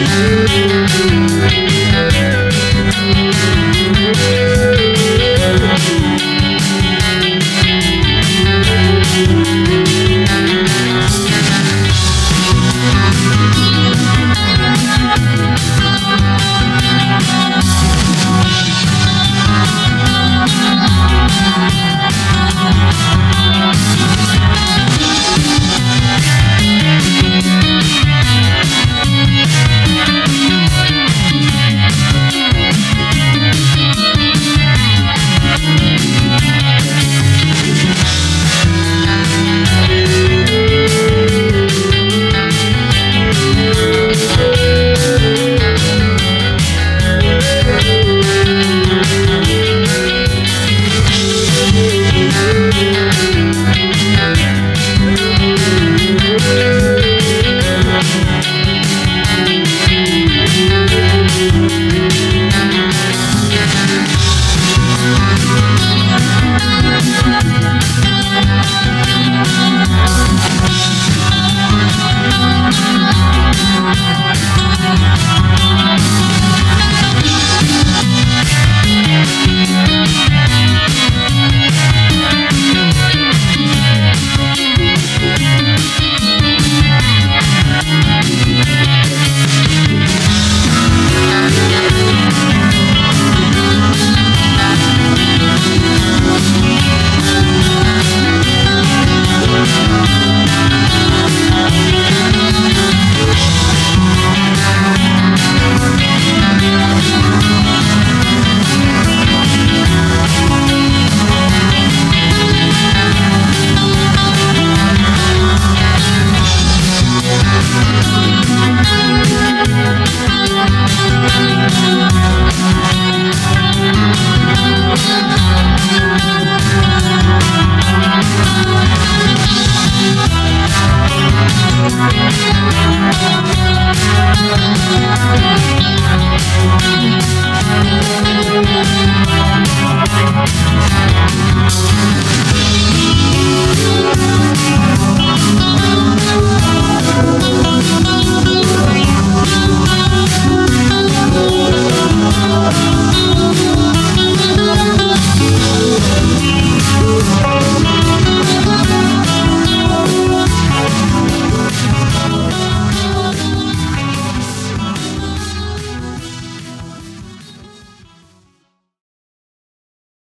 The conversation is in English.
Thank Thank you.